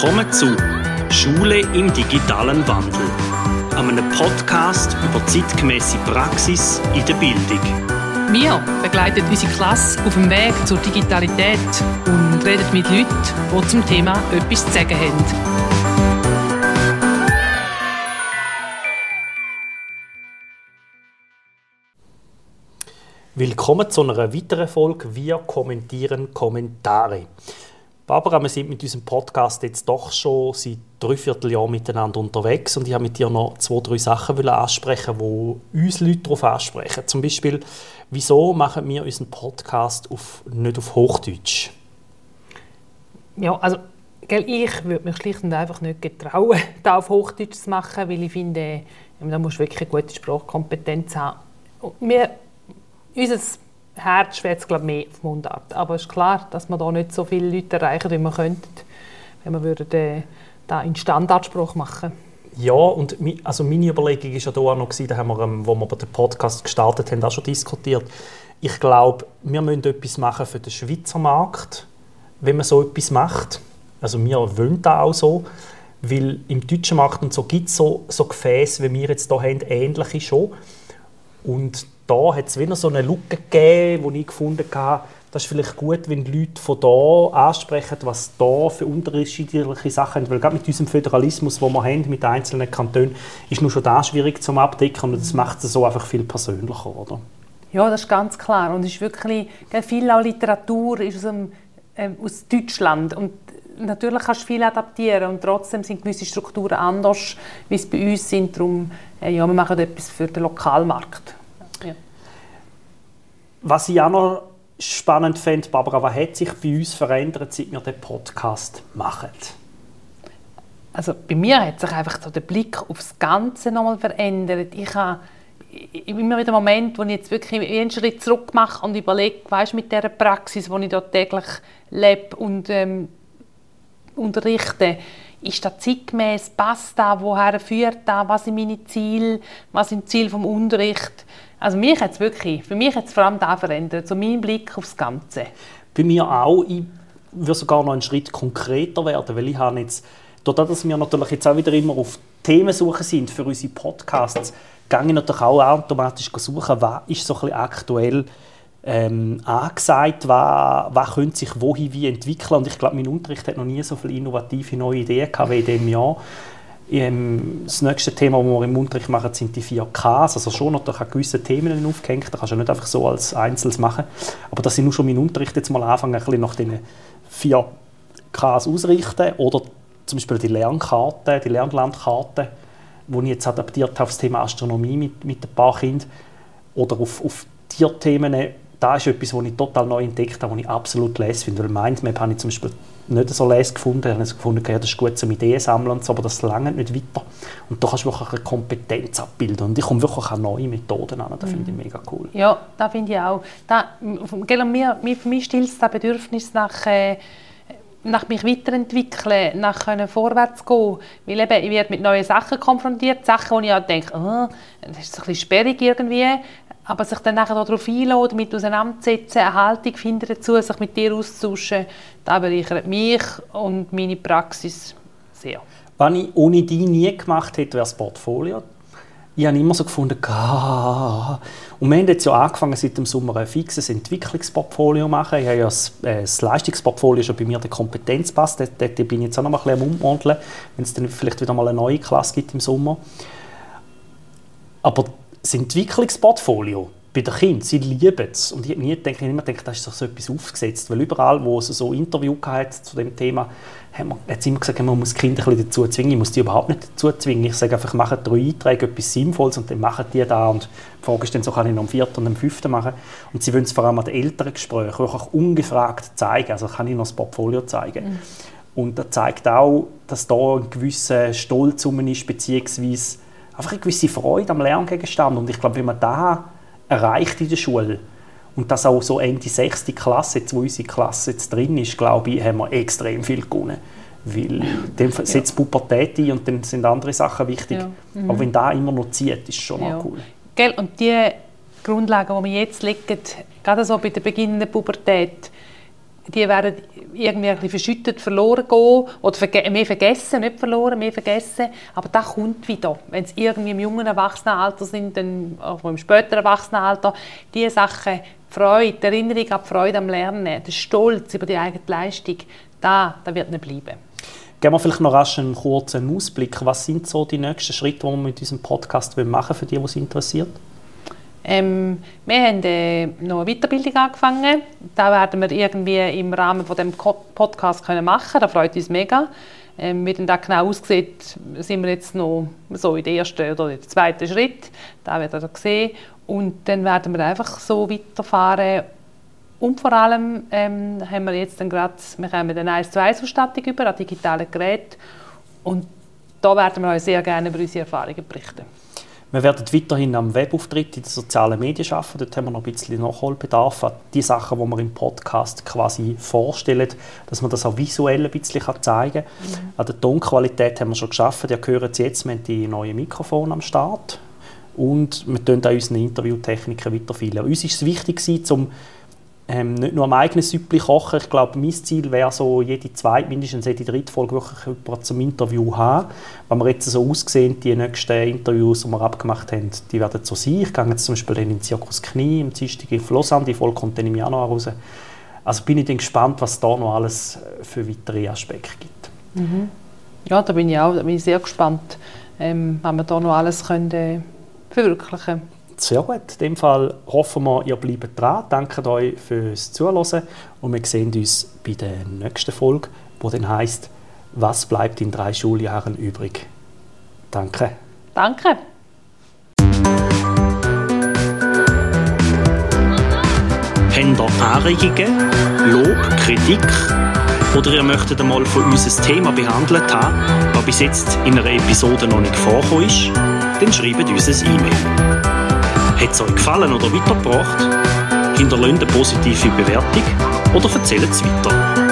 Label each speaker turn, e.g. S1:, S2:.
S1: Willkommen zu Schule im digitalen Wandel, einem Podcast über zeitgemäße Praxis in der Bildung.
S2: Wir begleiten unsere Klasse auf dem Weg zur Digitalität und reden mit Leuten, die zum Thema etwas zu sagen haben.
S3: Willkommen zu einer weiteren Folge Wir kommentieren Kommentare. Barbara, wir sind mit unserem Podcast jetzt doch schon seit drei Vierteljahren miteinander unterwegs und ich habe mit dir noch zwei, drei Sachen ansprechen, wo uns Leute darauf ansprechen. Zum Beispiel, wieso machen wir unseren Podcast auf, nicht auf Hochdeutsch?
S2: Ja, also ich würde mich schlicht und einfach nicht getrauen, da auf Hochdeutsch zu machen, weil ich finde, da musst du wirklich eine gute Sprachkompetenz haben. Wir, unser Herz schwätzt glaube mehr auf Mundart. Aber es ist klar, dass man da nicht so viele Leute erreichen, wie man könnte, wenn man würde den, da in Standardspruch machen.
S3: Ja, und also meine Überlegung war ja da auch noch, da haben wir, ähm, wo wir den Podcast gestartet haben, auch schon diskutiert. Ich glaube, wir müssen etwas machen für den Schweizer Markt, wenn man so etwas macht. Also wir wollen das auch so, weil im deutschen Markt und so gibt es so, so Gefäße, wie wir jetzt hier haben, ähnliche schon. Und da hat es wieder so eine Lücke gegeben, wo ich gefunden habe, das ist vielleicht gut, wenn die Leute von da ansprechen, was da für unterschiedliche Sachen sind. Weil gerade mit diesem Föderalismus, den wir haben, mit einzelnen Kantonen, ist nur schon da schwierig zum Abdecken und das macht es so einfach viel persönlicher, oder?
S2: Ja, das ist ganz klar. Und es ist wirklich, viel auch Literatur ist aus, dem, äh, aus Deutschland. Und natürlich kannst du viel adaptieren und trotzdem sind gewisse Strukturen anders, wie es bei uns sind. Darum, äh, ja, wir machen etwas für den Lokalmarkt.
S3: Was ich auch noch spannend finde, Barbara, was hat sich bei uns verändert, seit wir den Podcast machen?
S2: Also bei mir hat sich einfach so der Blick aufs Ganze nochmal verändert. Ich habe immer wieder Momente, wo ich jetzt wirklich einen Schritt zurück mache und überlege, weißt, mit der Praxis, die ich dort täglich lebe und ähm, unterrichte, ist das zeitgemäß, passt das, woher führt das, was sind meine Ziele, was sind die Ziele vom Unterricht. Also mich hat's wirklich, für mich hat es vor allem da verändert, so mein Blick aufs Ganze.
S3: Bei mir auch. Ich würde sogar noch einen Schritt konkreter werden, weil ich habe jetzt, dadurch, dass wir natürlich jetzt auch wieder immer auf Themensuche sind für unsere Podcasts, gehe ich natürlich auch automatisch suchen, was ist so ein bisschen aktuell ähm, angesagt, was, was könnte sich wohin wie entwickeln. Und ich glaube, mein Unterricht hat noch nie so viele innovative neue Ideen gehabt wie in diesem Jahr. Ähm, das nächste Thema, das wir im Unterricht machen, sind die 4Ks. Also schon natürlich an gewissen Themen aufgehängt. Da kannst du nicht einfach so als Einzelnes machen. Aber dass ich nur schon meinen Unterricht jetzt mal anfange, ein bisschen nach diesen 4Ks ausrichten. Oder zum Beispiel die Lernkarte, die Lernlandkarte, die ich jetzt adaptiert habe auf das Thema Astronomie mit, mit ein paar Kindern. Oder auf, auf Tierthemen. Da ist etwas, was ich total neu entdeckt habe, was ich absolut lese finde. Weil Mindmap habe ich zum Beispiel nicht so les gefunden. Ich habe gefunden, ja, das ist gut zum Ideen sammeln, aber das lange nicht weiter. Und da kannst du wirklich eine Kompetenz abbilden. Und ich komme wirklich an neue Methoden an. Das finde ich mhm. mega cool.
S2: Ja, das finde ich auch. Da, mir, für mich stillt das Bedürfnis nach... Äh, nach mich weiterentwickeln, nach können vorwärts gehen. Weil eben, ich werde mit neuen Sachen konfrontiert, Sachen, wo ich auch denke, oh, das ist ein bisschen sperrig irgendwie. Aber sich dann nachher darauf einladen, damit auseinandersetzen, eine Haltung finden dazu, sich mit dir auszutauschen, das bereichert mich und meine Praxis sehr.
S3: Was ich ohne die nie gemacht hätte, wäre das Portfolio. Ich habe immer so gefunden, ah. und wir haben jetzt ja angefangen, seit dem Sommer ein fixes Entwicklungsportfolio zu machen. Ich habe ja das, äh, das Leistungsportfolio schon bei mir der Kompetenz passt. Dort, dort bin ich jetzt auch noch mal ein bisschen am Umwandeln, wenn es dann vielleicht wieder mal eine neue Klasse gibt im Sommer. Aber das Entwicklungsportfolio bei den Kindern, sie lieben es. Und ich habe nie gedacht, immer gedacht, das ist doch so etwas aufgesetzt. Weil überall, wo es so Interview hat zu dem Thema, hat immer gesagt, man muss die Kinder ein dazu zwingen. Ich muss die überhaupt nicht dazu zwingen. Ich sage einfach, machen drei Einträge etwas Sinnvolles und dann machen die da. Und die Frage ist dann, so kann ich noch am vierten und am fünften machen. Und sie wollen es vor allem an den älteren Gesprächen auch ungefragt zeigen. Also kann ich noch das Portfolio zeigen. Mhm. Und das zeigt auch, dass da ein gewisser Stolz ist, beziehungsweise einfach eine gewisse Freude am Lerngegenstand. Und ich glaube, wenn man da erreicht in der Schule und das auch so Ende sechste Klasse, jetzt, wo unsere Klasse jetzt drin ist, glaube ich, haben wir extrem viel gewonnen. Weil dann setzt ja. Pubertät ein und dann sind andere Sachen wichtig. Ja. Mhm. Aber wenn da immer noch zieht, ist schon ja. cool.
S2: Gell? Und die Grundlagen, die wir jetzt legen, gerade so bei der beginnenden Pubertät, die werden irgendwie ein verschüttet verloren gehen oder verge mehr vergessen, nicht verloren, mehr vergessen. Aber das kommt wieder. Wenn sie irgendwie im jungen Erwachsenenalter sind, dann auch im späteren Erwachsenenalter, diese Sachen, die Freude, die Erinnerung an die Freude am Lernen, der Stolz über die eigene Leistung, da, da wird nicht bleiben.
S3: Geben wir vielleicht noch rasch einen kurzen Ausblick. Was sind so die nächsten Schritte, die wir mit diesem Podcast machen für die, die es interessiert?
S2: Ähm, wir haben äh, noch eine Weiterbildung angefangen. Da werden wir irgendwie im Rahmen von dem Podcast können machen. Das freut uns mega. Ähm, wie denn das genau aussieht, sind wir jetzt noch so in den ersten oder den zweiten Schritt. Da wird ihr sehen. Und dann werden wir einfach so weiterfahren. Und vor allem ähm, haben wir jetzt dann gerade, wir haben eine 1 zu 1 Ausstattung über, an digitalen Geräten. Und da werden wir euch sehr gerne über unsere Erfahrungen berichten.
S3: Wir werden weiterhin am Webauftritt in den sozialen Medien arbeiten. Dort haben wir noch ein bisschen Nachholbedarf an die Sachen, die wir im Podcast quasi vorstellen, dass man das auch visuell ein bisschen zeigen kann. Mhm. An der Tonqualität haben wir schon geschafft. Ihr hört es jetzt, wir haben die neuen Mikrofone am Start. Und wir tun auch unseren Interviewtechniken weiterfüllen. Uns ist es wichtig, um ähm, nicht nur am eigenen Süppli kochen. Ich glaube, mein Ziel wäre so, jede zweite, mindestens jede dritte Folge wirklich jemanden zum Interview haben. Wenn wir jetzt so aussehen, die nächsten Interviews, die wir abgemacht haben, die werden so sein. Ich gehe jetzt zum Beispiel in den Zirkus Knie, im Dienstag in Lausanne, die Folge kommt dann im Januar raus. Also bin ich dann gespannt, was da noch alles für weitere Aspekte gibt.
S2: Mhm. Ja, da bin ich auch da bin ich sehr gespannt, ähm, was wir da noch alles können, äh, verwirklichen können.
S3: Sehr gut. In dem Fall hoffen wir, ihr bleibt dran. Danke euch fürs Zuhören und wir sehen uns bei der nächsten Folge, wo dann heißt, was bleibt in drei Schuljahren übrig? Danke.
S2: Danke.
S1: Habt ihr Anregungen, Lob, Kritik oder ihr möchtet einmal von uns ein Thema behandelt haben, das bis jetzt in einer Episode noch nicht vorgekommen ist, dann schreibt uns ein E-Mail. Hat es euch gefallen oder weitergebracht? Hinterlasst eine positive Bewertung oder erzählt es weiter.